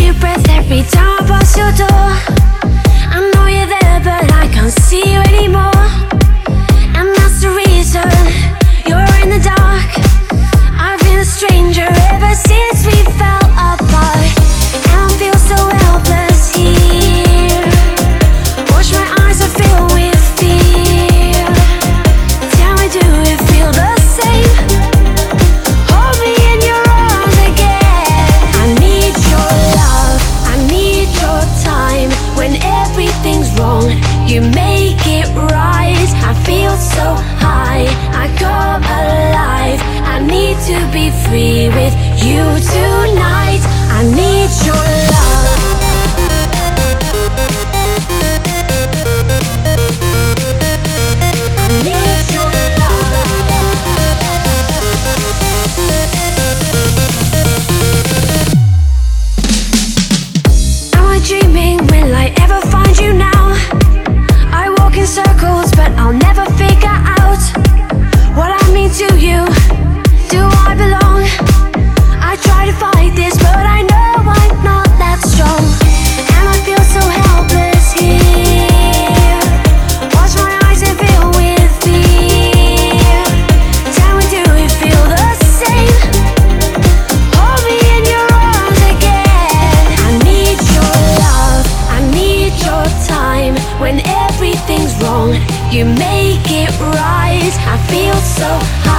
deep breath every time I pass your door. I know you're there, but I can't see you. wrong, you make it right. I feel so high, I got alive. You make it right. I feel so high.